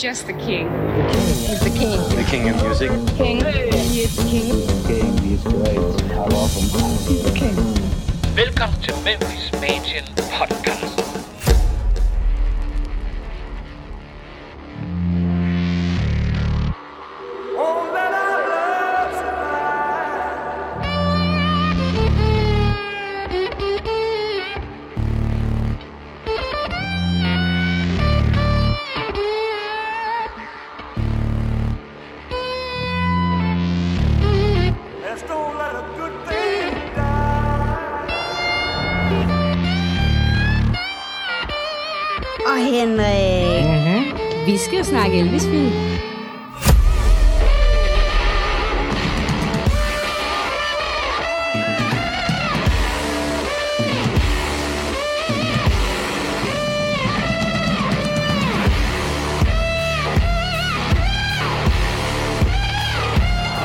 just the king. He's the king. The king of music. King. He is the king. King, he's great. I love him. He's the king. Velkommen til Memphis Mansion Podcast. Og Henrik, mm-hmm. vi skal jo snakke Elvis-film.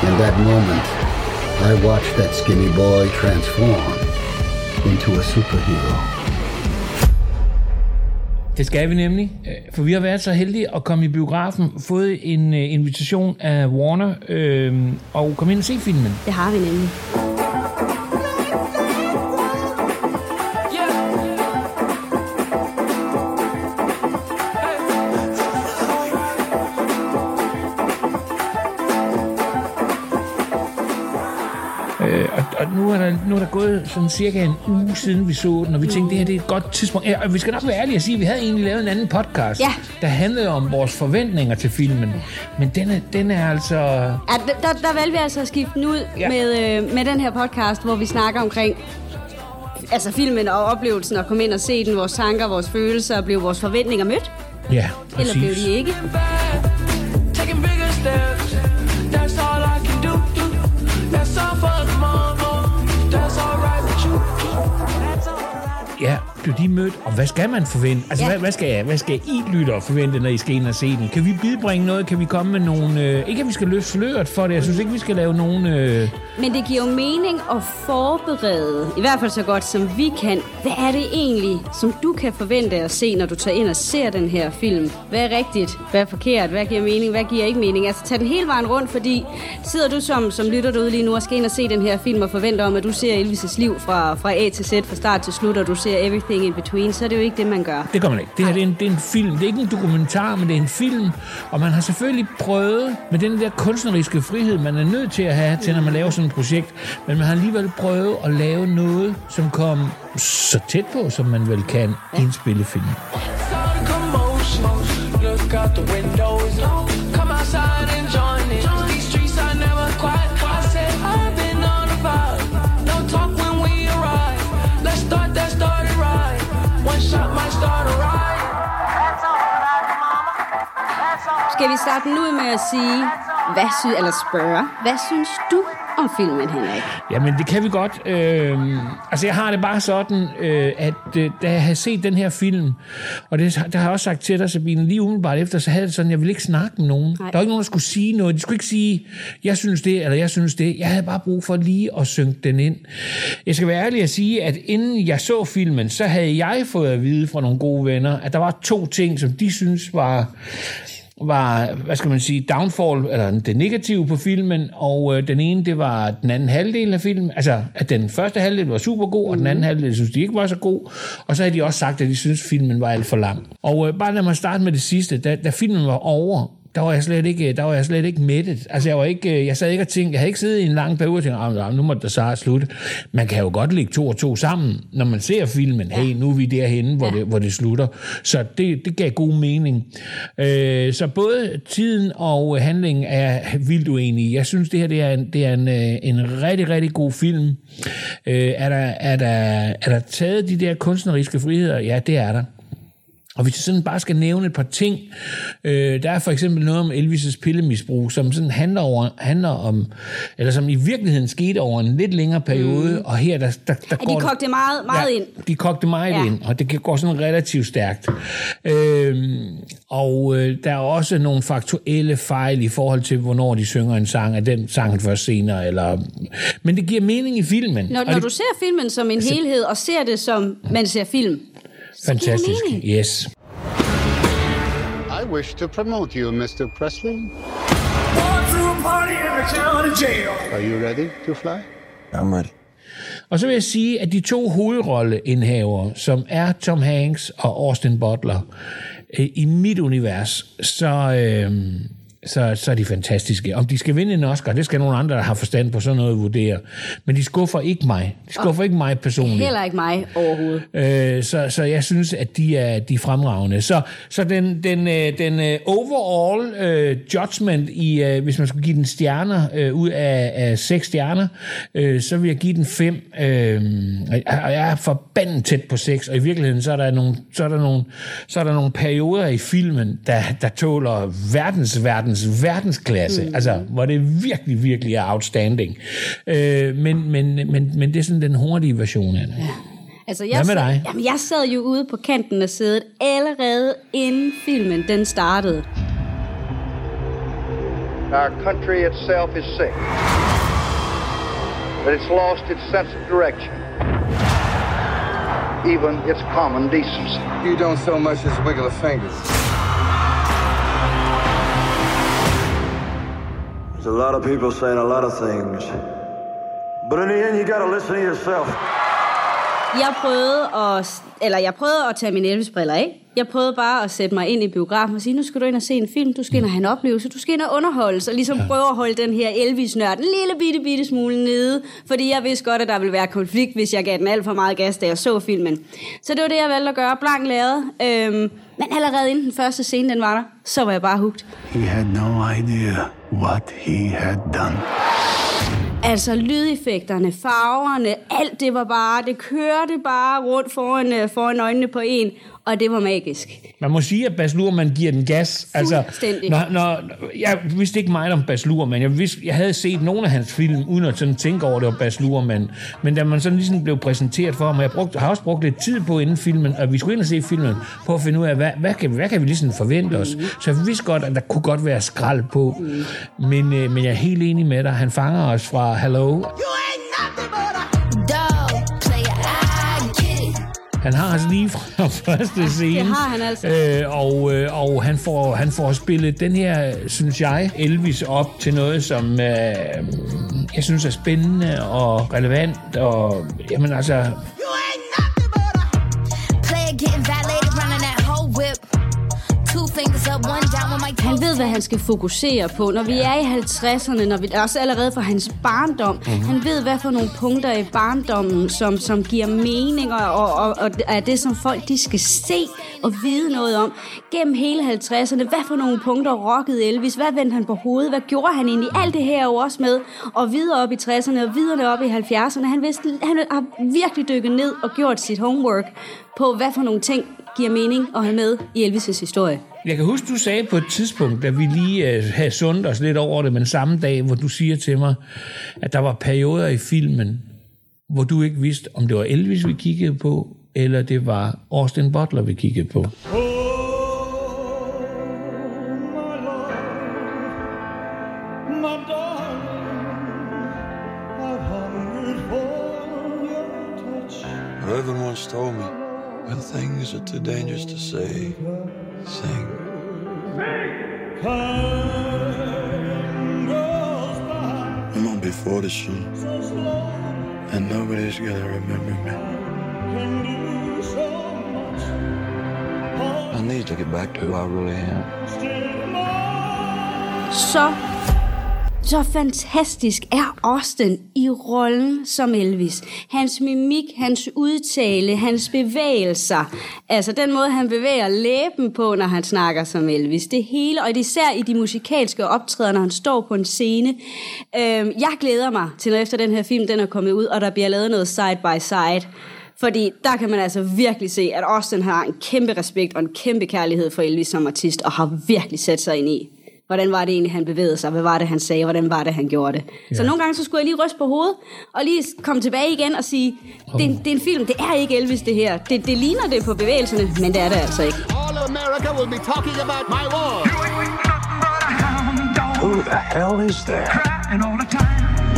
In that moment, I watched that skinny boy transform into a superhero. Det skal vi nemlig, øh, for vi har været så heldige at komme i biografen, fået en øh, invitation af Warner øh, og komme ind og se filmen. Det har vi nemlig. Er der, nu er der gået sådan cirka en uge siden vi så den, og vi tænkte, det her det er et godt tidspunkt. Ja, og vi skal nok være ærlige og sige, at vi havde egentlig lavet en anden podcast, Ja. der handlede om vores forventninger til filmen. Men den er, den er altså... Ja, der, der, valgte vi altså at skifte den ud Ja. med, øh, med den her podcast, hvor vi snakker omkring altså filmen og oplevelsen og komme ind og se den, vores tanker, vores følelser, og blev vores forventninger mødt? Ja, Eller blev præcis. de ikke? Blev de mødt, og hvad skal man forvente? Altså, Ja. hvad, hvad, skal, hvad skal I lytter forvente, når I skal ind og se den? Kan vi bibringe noget? Kan vi komme med nogle... Øh, ikke, at vi skal løfte sløret for det. Jeg synes ikke, vi skal lave nogen... Øh, Men det giver jo mening at forberede, i hvert fald så godt som vi kan, hvad er det egentlig, som du kan forvente at se, når du tager ind og ser den her film? Hvad er rigtigt? Hvad er forkert? Hvad giver mening? Hvad giver ikke mening? Altså tag den hele vejen rundt, fordi sidder du som, som lytter derude lige nu og skal ind og se den her film og forventer om, at du ser Elvis' liv fra, fra A til Z, fra start til slut, og du ser everything in between, så er det jo ikke det, man gør. det gør man ikke. Det her det er, en, det er en film. Det er ikke en dokumentar, men det er en film. Og man har selvfølgelig prøvet med den der kunstneriske frihed, man er nødt til at have til, når man laver sådan et projekt. Men man har alligevel prøvet at lave noget, som kom så tæt på, som man vel kan i en spillefilm. Look out the. Come outside Skal vi starte ud med at sige, hvad sy eller spørge, hvad synes du om filmen, Henrik? Jamen, det kan vi godt. Øh, altså, jeg har det bare sådan, øh, at øh, da jeg havde set den her film, og det, det har jeg også sagt til dig, Sabine, lige umiddelbart efter, så havde jeg det sådan, jeg ville ikke snakke med nogen. Nej. Der var ikke nogen, der skulle sige noget. De skulle ikke sige, jeg synes det, eller jeg synes det. Jeg havde bare brug for lige at synke den ind. Jeg skal være ærlig at sige, at inden jeg så filmen, så havde jeg fået at vide fra nogle gode venner, at der var to ting, som de synes var var, hvad skal man sige, downfall, eller det negative på filmen, og øh, den ene, det var den anden halvdel af filmen, altså, at den første halvdel var super god, og den anden halvdel synes de ikke var så god, og så havde de også sagt, at de synes filmen var alt for lang. Og øh, bare lad mig starte med det sidste, da, da filmen var over, der var jeg slet ikke, der var jeg slet ikke mættet. Altså, jeg, var ikke, øh, jeg sad ikke og tænkte, jeg havde ikke siddet i en lang periode og tænkt, "Ah, nu må det så slutte. Man kan jo godt lægge to og to sammen, når man ser filmen. Hey, nu er vi derhenne, hvor, det, hvor det slutter. Så det, det gav god mening. Øh, så både tiden og handlingen er vildt uenige. Jeg synes, det her det er en, det er en, øh, en rigtig, rigtig god film. Øh, er, der, er, der, er der taget de der kunstneriske friheder? Ja, det er der. Og hvis jeg sådan bare skal nævne et par ting, øh, der er for eksempel noget om Elvis' pillemisbrug, som sådan handler, over, handler om, eller som i virkeligheden skete over en lidt længere periode, mm. og her der, der, der Ja, de kogte det meget, meget ind. De kogte meget ja. Ja. ind, og det går sådan relativt stærkt. Øhm, og øh, der er også nogle faktuelle fejl i forhold til, hvornår de synger en sang, er den sang først senere, eller... Men det giver mening i filmen. Når, når det, du ser filmen som en helhed, og ser det som man ser film, så Fantastisk, yes. I I wish to promote you, Mr. Presley. Are you ready to fly? I'm ready. Og så vil jeg sige, at de to hovedrolleindhavere, som er Tom Hanks og Austin Butler, øh, i mit univers, så, øh, så, så er de fantastiske. Om de skal vinde en Oscar, det skal nogle andre, der har forstand på sådan noget, vurdere. Men de skuffer ikke mig. De skuffer ikke mig personligt. Heller ikke mig overhovedet. Øh, så, så jeg synes, at de er, de er fremragende. Så, så den, den, øh, den øh, overall øh, judgment, i, øh, hvis man skulle give den stjerner øh, ud af, af seks stjerner, øh, så vil jeg give den fem. Øh, og jeg er forbandet tæt på seks, og i virkeligheden så er der nogle, så er der nogle, så er der nogle perioder i filmen, der, der tåler verdens, verdens, verdensklasse. Mm. Altså, hvor det virkelig, virkelig er outstanding. Øh, men, men, men, men det er sådan den hurtige version af det. Ja. Altså, jeg Hvad med sad, dig? Jamen, jeg sad jo ude på kanten af sædet allerede inden filmen den startede. Our country itself is sick. That it's lost its sense of direction. Even its common decency. You don't so much as wiggle a finger. There's a lot of people saying a lot of things. But in the end, you gotta listen to yourself. Jeg prøvede at, eller jeg prøvede at tage mine Elvis-briller af. Jeg prøvede bare at sætte mig ind i biografen og sige, nu skal du ind og se en film, du skal ind og have en oplevelse, du skal ind og underholdes, og ligesom prøve at holde den her Elvis-nørd en lille bitte, bitte smule nede, fordi jeg vidste godt, at der ville være konflikt, hvis jeg gav den alt for meget gas, da jeg så filmen. Så det var det, jeg valgte at gøre, blank lavet. Øhm, men allerede inden den første scene, den var der, så var jeg bare hugt. He had no idea what he had done. Altså lydeffekterne, farverne, alt det var bare, det kørte bare rundt foran, øh, foran øjnene på en, og det var magisk. Man må sige, at Bas Luhrmann giver den gas. Altså, når, når, jeg vidste ikke meget om Bas Luhrmann. Jeg, vidste, jeg havde set nogle af hans film, uden at sådan tænke over, at det var Bas Luhrmann. Men da man sådan ligesom blev præsenteret for ham, og jeg brugte, har også brugt lidt tid på inden filmen, og vi skulle ind og se filmen, på at finde ud af, hvad, hvad, kan, hvad kan vi ligesom forvente os. Så jeg vidste godt, at der kunne godt være skrald på. Men, øh, men jeg er helt enig med dig. Han fanger os fra Hello. Han har os lige fra første scene. Det har han altså. Øh, og øh, og han, får, han får spillet den her, synes jeg, Elvis op til noget, som øh, jeg synes er spændende og relevant. Og jamen altså, Han ved, hvad han skal fokusere på. Når vi er i 50'erne, når vi også allerede fra hans barndom, mm-hmm. han ved, hvad for nogle punkter i barndommen, som, som giver mening, og, og, og, og er det, som folk de skal se og vide noget om. Gennem hele 50'erne, hvad for nogle punkter rockede Elvis? Hvad vendte han på hovedet? Hvad gjorde han egentlig? Alt det her er jo også med. Og videre op i 60'erne og videre op i 70'erne. Han, vidste, han har virkelig dykket ned og gjort sit homework på, hvad for nogle ting giver mening at have med i Elvis' historie. jeg kan huske, du sagde på et tidspunkt, da vi lige øh, havde sundt os lidt over det, men samme dag, hvor du siger til mig, at der var perioder i filmen, hvor du ikke vidste, om det var Elvis, vi kiggede på, eller det var Austin Butler, vi kiggede på. Reverend to get back to who I really am. så, så fantastisk er Austin i rollen som Elvis. Hans mimik, hans udtale, hans bevægelser. Altså den måde, han bevæger læben på, når han snakker som Elvis. Det hele, og især i de musikalske optræder, når han står på en scene. Øhm, jeg glæder mig til, når efter den her film den er kommet ud, og der bliver lavet noget side by side. Fordi der kan man altså virkelig se, at Austin har en kæmpe respekt og en kæmpe kærlighed for Elvis som artist, og har virkelig sat sig ind i, hvordan var det egentlig, han bevægede sig, hvad var det, han sagde, hvordan var det, han gjorde det. Ja. Så nogle gange, så skulle jeg lige ryste på hovedet, og lige komme tilbage igen og sige, det, er en, det er en film, det er ikke Elvis det her. Det, det ligner det på bevægelserne, men det er det altså ikke. All America will be talking about my war. Who the hell is there?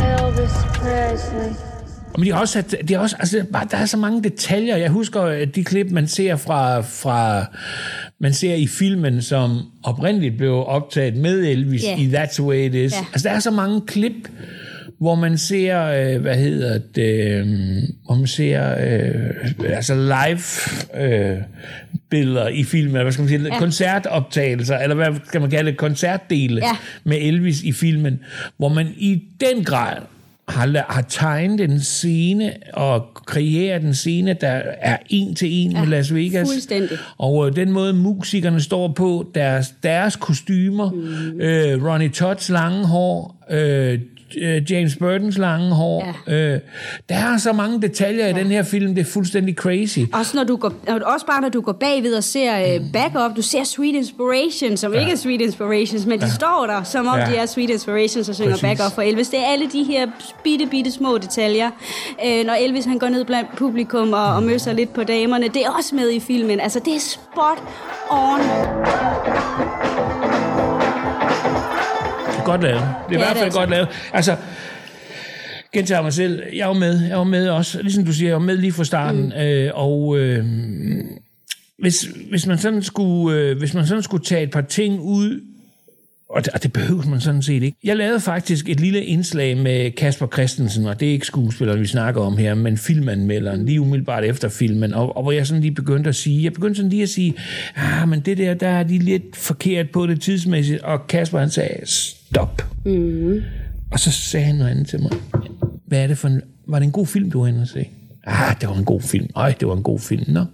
Elvis Presley. Men de har også, sat- de har også altså, der er så mange detaljer. Jeg husker øh, de klip, man ser fra, fra man ser i filmen, som oprindeligt blev optaget med Elvis Ja. i That's the Way It Is. Ja. Altså, der er så mange klip, hvor man ser, øh, hvad hedder det, øh, hvor man ser øh, altså live øh, billeder i filmen, hvad skal man sige, ja. koncertoptagelser, eller hvad skal man kalde det, koncertdele Ja. med Elvis i filmen, hvor man i den grad har, har tegnet en scene og kreeret en scene, der er en til en ja, med Las Vegas. fuldstændig. Og øh, den måde musikerne står på, deres, deres kostymer, mm. øh, Ronnie Todds lange hår, øh, James Burtons lange hår. Ja. Øh, der er så mange detaljer ja. i den her film, det er fuldstændig crazy. Også, når du går, også bare når du går bagved og ser uh, backup, du ser Sweet Inspiration, som ja. ikke er Sweet Inspirations, men de Ja. står der, som om Ja. de er Sweet Inspirations og synger Præcis. backup for Elvis. Det er alle de her bitte, bitte små detaljer. Uh, når Elvis han går ned blandt publikum og, og møsser lidt på damerne, det er også med i filmen. Altså, det er spot on. Godt lavet. Det er i Det er hvert fald altså. godt lavet. Altså, gentager mig selv, jeg var med, jeg var med også, ligesom du siger, jeg var med lige fra starten, mm. øh, og øh, hvis, hvis man sådan skulle, øh, hvis man sådan skulle tage et par ting ud, og det, og det behøver man sådan set ikke. Jeg lavede faktisk et lille indslag med Kasper Christensen, og det er ikke skuespilleren, vi snakker om her, men filmanmelderen, lige umiddelbart efter filmen, og, og hvor jeg sådan lige begyndte at sige, jeg begyndte sådan lige at sige, ah, men det der, der er de lidt forkert på det tidsmæssigt, og Kasper han sagde, stop. Mm. Og så sagde han noget andet til mig. Hvad er det for en... Var det en god film, du var inde og se? Ah, det var en god film. Øj, det var en god film. Nå.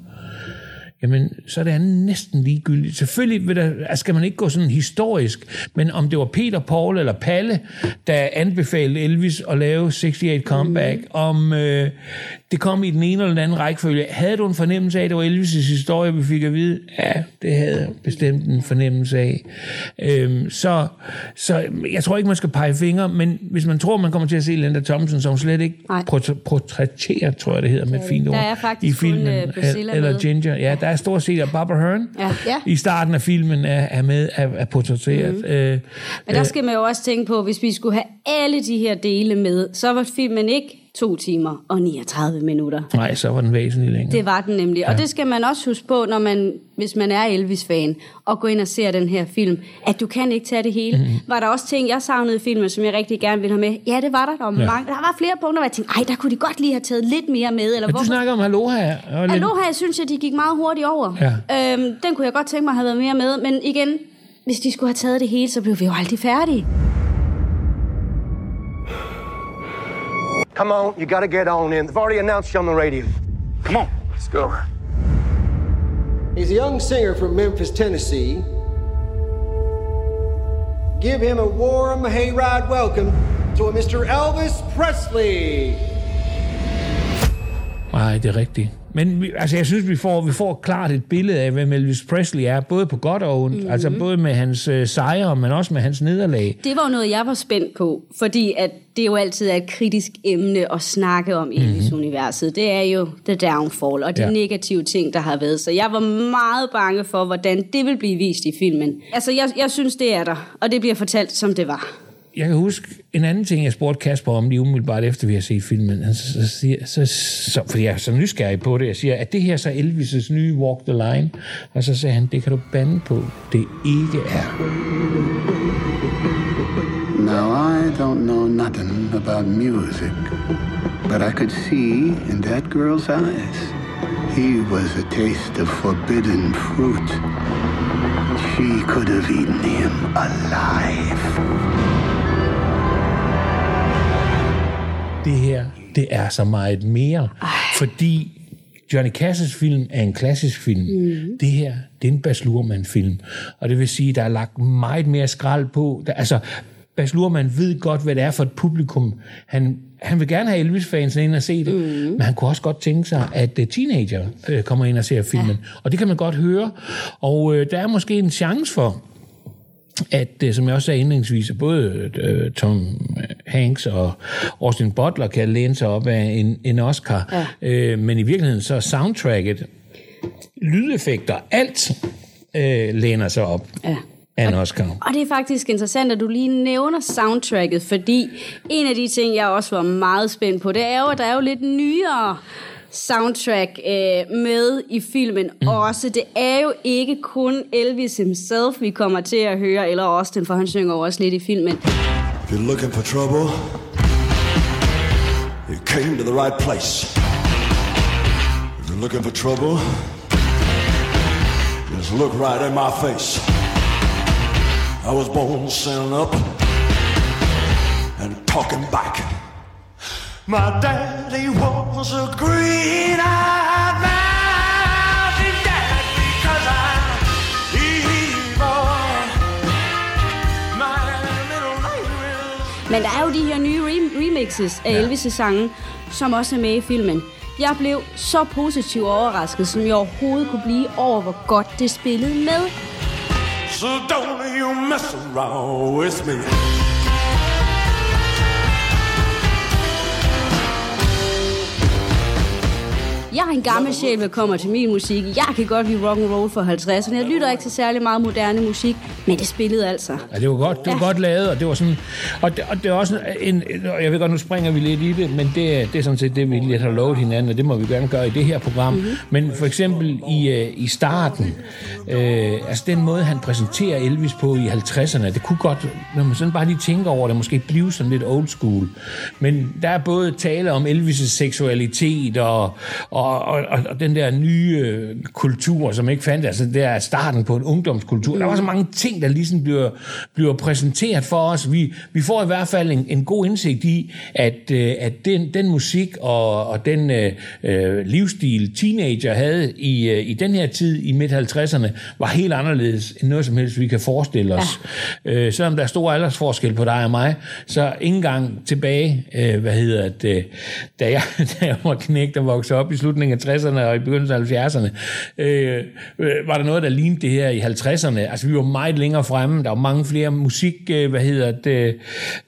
Jamen, så er det andet næsten ligegyldigt. Selvfølgelig vil der, altså skal man ikke gå sådan historisk, men om det var Peter, Paul eller Palle, der anbefalede Elvis at lave 68 Comeback, mm. om øh, det kom i den ene eller den anden rækkefølge. Havde du en fornemmelse af, at det var Elvis' historie, vi fik at vide? Ja, det havde jeg bestemt en fornemmelse af. Øhm, så, så jeg tror ikke, man skal pege fingre, men hvis man tror, man kommer til at se Linda Thompson, hun slet ikke Nej. portræ- portrætteret, tror jeg det hedder med et fint ord, i filmen. øh, eller med. Ginger. Ja, der er stort set, og Barbara Hearn Ja. Ja. i starten af filmen er, er med, er, er portrætteret. Mm. Øh, Men der skal man jo også tænke på, hvis vi skulle have alle de her dele med, så var filmen ikke to timer og 39 minutter. nej, så var den væsentligt længere. Det var den nemlig. Ja. Og det skal man også huske på, når man, hvis man er Elvis-fan, og går ind og ser den her film, at du kan ikke tage det hele. Mhm. Mm. Var der også ting, jeg savnede i filmen, som jeg rigtig gerne ville have med? Ja, det var der. Der var, Ja. mange, der var flere punkter, hvor jeg tænkte, ej, der kunne de godt lige have taget lidt mere med. Eller Men du snakker om Aloha. Lidt- Aloha, synes jeg, de gik meget hurtigt over. Ja. Øhm, den kunne jeg godt tænke mig at have været mere med, men igen, hvis de skulle have taget det hele, så blev vi jo aldrig færdige. Come on, you gotta get on in. They've already announced you on the radio. Come on, let's go. He's a young singer from Memphis, Tennessee. Give him a warm hayride welcome to a Mr. Elvis Presley. Nej, det er rigtigt. Men vi, altså, jeg synes, vi får, vi får klart et billede af, hvem Elvis Presley er, både på godt og ondt. Mm-hmm. Altså både med hans øh, sejre, men også med hans nederlag. Det var jo noget, jeg var spændt på, fordi at det jo altid er et kritisk emne at snakke om i Elvis-universet. Det er jo the downfall og de ja. negative ting, der har været. Så jeg var meget bange for, hvordan det vil blive vist i filmen. Altså, jeg, jeg synes, det er der, og det bliver fortalt, som det var. Jeg kan huske en anden ting, jeg spurgte Kasper om lige umiddelbart efter, vi har set filmen. Han så, så siger, så, så, fordi jeg er så nysgerrig på det. Jeg siger, at det her så Elvis' nye Walk the Line? Og så sagde han, det kan du bande på, det ikke er. Now, I don't know nothing about music, but I could see in that girl's eyes he was a taste of forbidden fruit. She could have eaten him alive. Det her, det er så meget mere. Ej. Fordi Johnny Casses film er en klassisk film. Mm. Det her, det er en Bas Luhrmann-film. Og det vil sige, der er lagt meget mere skrald på. Der, altså, Bas Luhrmann ved godt, hvad det er for et publikum. Han, han vil gerne have Elvis-fans ind og se det, mm. men han kunne også godt tænke sig, at uh, teenager uh, kommer ind og ser filmen. Ja. Og det kan man godt høre. Og uh, der er måske en chance for, at, øh, som jeg også sagde indlægsvis, at både øh, Tom Hanks og Austin Butler kan læne sig op af en, en Oscar. Ja. Øh, men i virkeligheden så soundtracket, lydeffekter, alt øh, læner sig op Ja. af en Oscar. Og det er faktisk interessant, at du lige nævner soundtracket, fordi en af de ting, jeg også var meget spændt på, det er jo, at der er jo lidt nyere soundtrack øh, med i filmen mm. også. Det er jo ikke kun Elvis himself, vi kommer til at høre, eller Austin, for han synger også lidt i filmen. If you're looking for trouble, you came to the right place. If you're looking for trouble, just look right in my face. I was born standing up and talking back. My daddy was a green-eyed mountain Men der er jo de her nye rem- remixes af ja. Elvis' sange, som også er med i filmen. Jeg blev så positivt overrasket, som jeg overhovedet kunne blive over, hvor godt det spillede med. So don't you mess around with me. Jeg er en gammel sjæl, der kommer til min musik. Jeg kan godt lide rock and roll for 50'erne. Jeg lytter ikke til særlig meget moderne musik, men det spillede altså. Ja, det var godt, det var ja. godt lavet, og det var sådan, og det, og det er også en, og jeg ved godt, nu springer vi lidt i det, men det, det er sådan set det, vi lidt har lovet hinanden, og det må vi gerne gøre i det her program. Mhm. Mm-hmm. Men for eksempel i, øh, i starten, øh, altså den måde, han præsenterer Elvis på i 50'erne, det kunne godt, når man sådan bare lige tænker over det, måske blive sådan lidt old school. Men der er både tale om Elvis' seksualitet og, og, og, og, og den der nye øh, kultur, som ikke fandt, altså det er starten på en ungdomskultur. Der var så mange ting, der ligesom bliver, bliver præsenteret for os. Vi, vi får i hvert fald en, en god indsigt i, at, øh, at den, den musik og, og den øh, øh, livsstil, teenager havde i, øh, i den her tid i midt-50'erne, var helt anderledes end noget som helst, vi kan forestille os. Ja. Øh, selvom der er stor aldersforskel på dig og mig, så ikke engang tilbage, øh, hvad hedder det, da jeg, da jeg var knægt og voksede op i slutningen af 60'erne og i begyndelsen af 70'erne, øh, øh, var der noget, der lignede det her i 50'erne. Altså, vi var meget længere fremme. Der var mange flere musik, øh, hvad hedder det,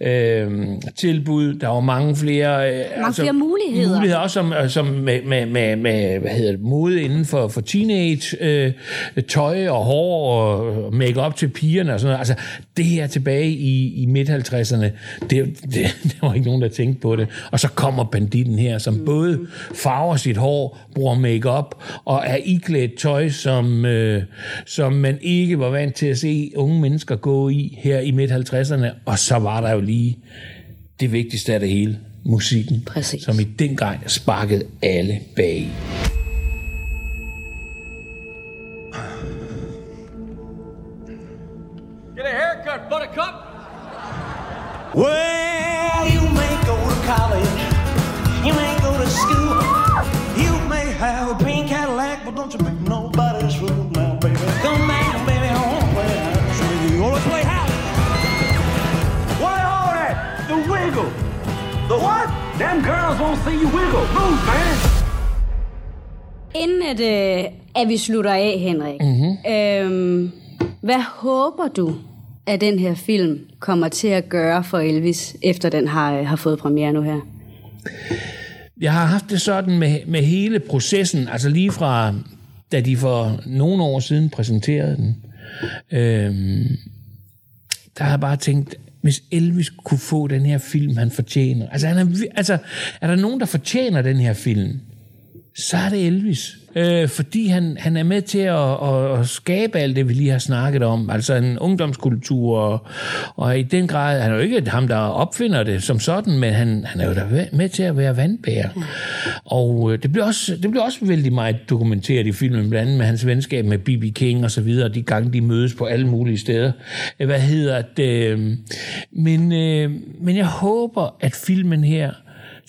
øh, tilbud. Der var mange flere... Øh, Mange flere muligheder. Muligheder også som, som med, med, med, med, hvad hedder det, mode inden for, for teenage, øh, tøj og hår og make-up til pigerne og sådan noget. Altså, det her tilbage i, i midt-50'erne, det, det, det var ikke nogen, der tænkte på det. Og så kommer banditten her, som både farver sit hår, bruger make-up og er iklædt tøj, som, øh, som man ikke var vant til at se unge mennesker gå i her i midt-50'erne. Og så var der jo lige det vigtigste af det hele, musikken, Præcis. som i den gang sparkede alle bag. Get a haircut, buttercup. Well, Them girls won't see you wiggle. Move, man. Inden at, øh, at vi slutter af, Henrik, mm-hmm. øhm, hvad håber du, at den her film kommer til at gøre for Elvis, efter den har, øh, har fået premiere nu her? Jeg har haft det sådan med, med hele processen, altså lige fra, da de for nogle år siden præsenterede den, øhm, der har jeg bare tænkt, hvis Elvis kunne få den her film, han fortjener. Altså, han er, altså, er der nogen, der fortjener den her film, så er det Elvis. Øh, fordi han, han er med til at, at, at skabe alt det, vi lige har snakket om. Altså en ungdomskultur, og, og i den grad, han er jo ikke ham, der opfinder det som sådan, men han, han er jo der med til at være vandbærer. Og øh, det blev, også, det blev også vældig meget dokumenteret i filmen, blandt andet med hans venskab med B.B. King og så videre, de gange de mødes på alle mulige steder. Hvad hedder det? Øh, men, øh, men jeg håber, at filmen her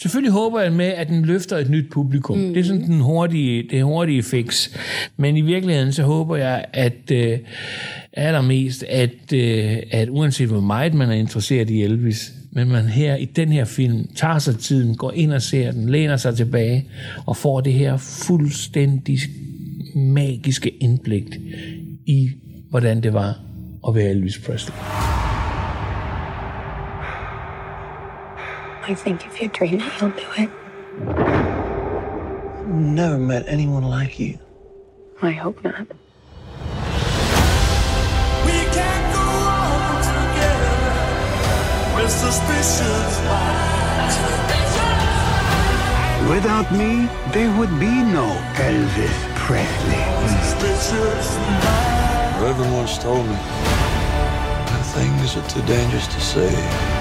Selvfølgelig håber jeg med, at den løfter et nyt publikum. Mm. Det er sådan den hurtige, det hurtige fix. Men i virkeligheden, så håber jeg, at øh, allermest, at, øh, at uanset hvor meget man er interesseret i Elvis, men man her i den her film tager sig tiden, går ind og ser den, læner sig tilbage og får det her fuldstændig magiske indblik i, hvordan det var at være Elvis Presley. I think if you dream it, you'll do it. I've Never met anyone like you. I hope not. We can't go on together with suspicious Without me, there would be no Elvis Presley. Reverend once told me, when things are too dangerous to say,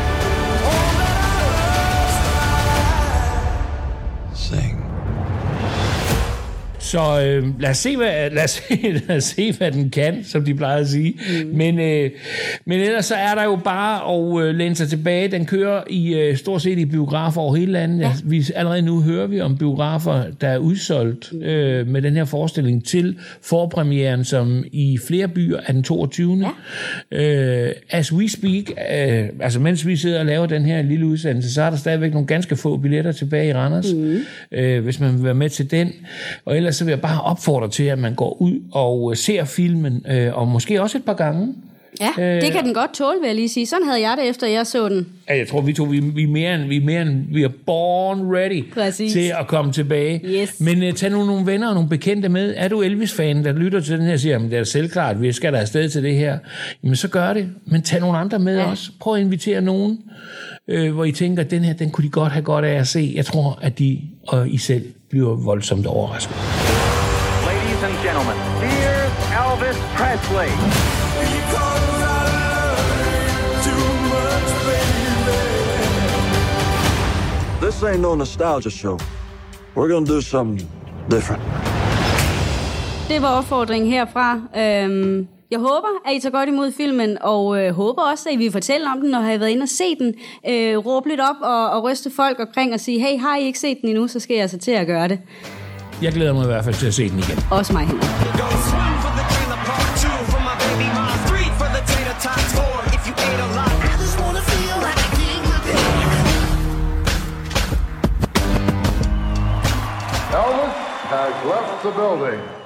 Så øh, lad, os se, hvad, lad, os se, lad os se, hvad den kan, som de plejer at sige. Mm. Men, øh, men ellers så er der jo bare at øh, læne sig tilbage. Den kører i øh, stort set i biografer over hele landet. Ja. Vi, allerede nu hører vi om biografer, der er udsolgt øh, med den her forestilling til forpremieren, som i flere byer er den 22. Ja. Øh, as we speak, øh, altså mens vi sidder og laver den her lille udsendelse, så er der stadigvæk nogle ganske få billetter tilbage i Randers, mm. øh, hvis man vil være med til den. Og ellers så vil jeg bare opfordre til, at man går ud og øh, ser filmen, øh, og måske også et par gange. Ja, det kan den godt tåle, vil jeg lige sige. Sådan havde jeg det, efter jeg så den. Ja, jeg tror, vi to vi, vi, er mere end, vi, er mere end, vi er born ready Præcis. til at komme tilbage. Yes. Men uh, tag nu nogle venner og nogle bekendte med. Er du Elvis-fan, der lytter til den her og siger, at det er selvklart, vi skal da afsted til det her. Jamen så gør det, men tag nogle andre med ja. også. Prøv at invitere nogen, øh, hvor I tænker, at den her, den kunne de godt have godt af at se. Jeg tror, at de og I selv bliver voldsomt overrasket. Elvis Presley. This ain't no nostalgia show. We're gonna do something different. Det var opfordringen herfra. Øhm, jeg håber, at I tager godt imod filmen, og øh, håber også, at I vil fortælle om den, når I har været inde og se den. Øh, råb lidt op og, og ryste folk omkring og sige, hey, har I ikke set den endnu, så skal jeg så til at gøre det. Jeg glæder mig i hvert fald til at se den igen. Også mig, Henrik. The building.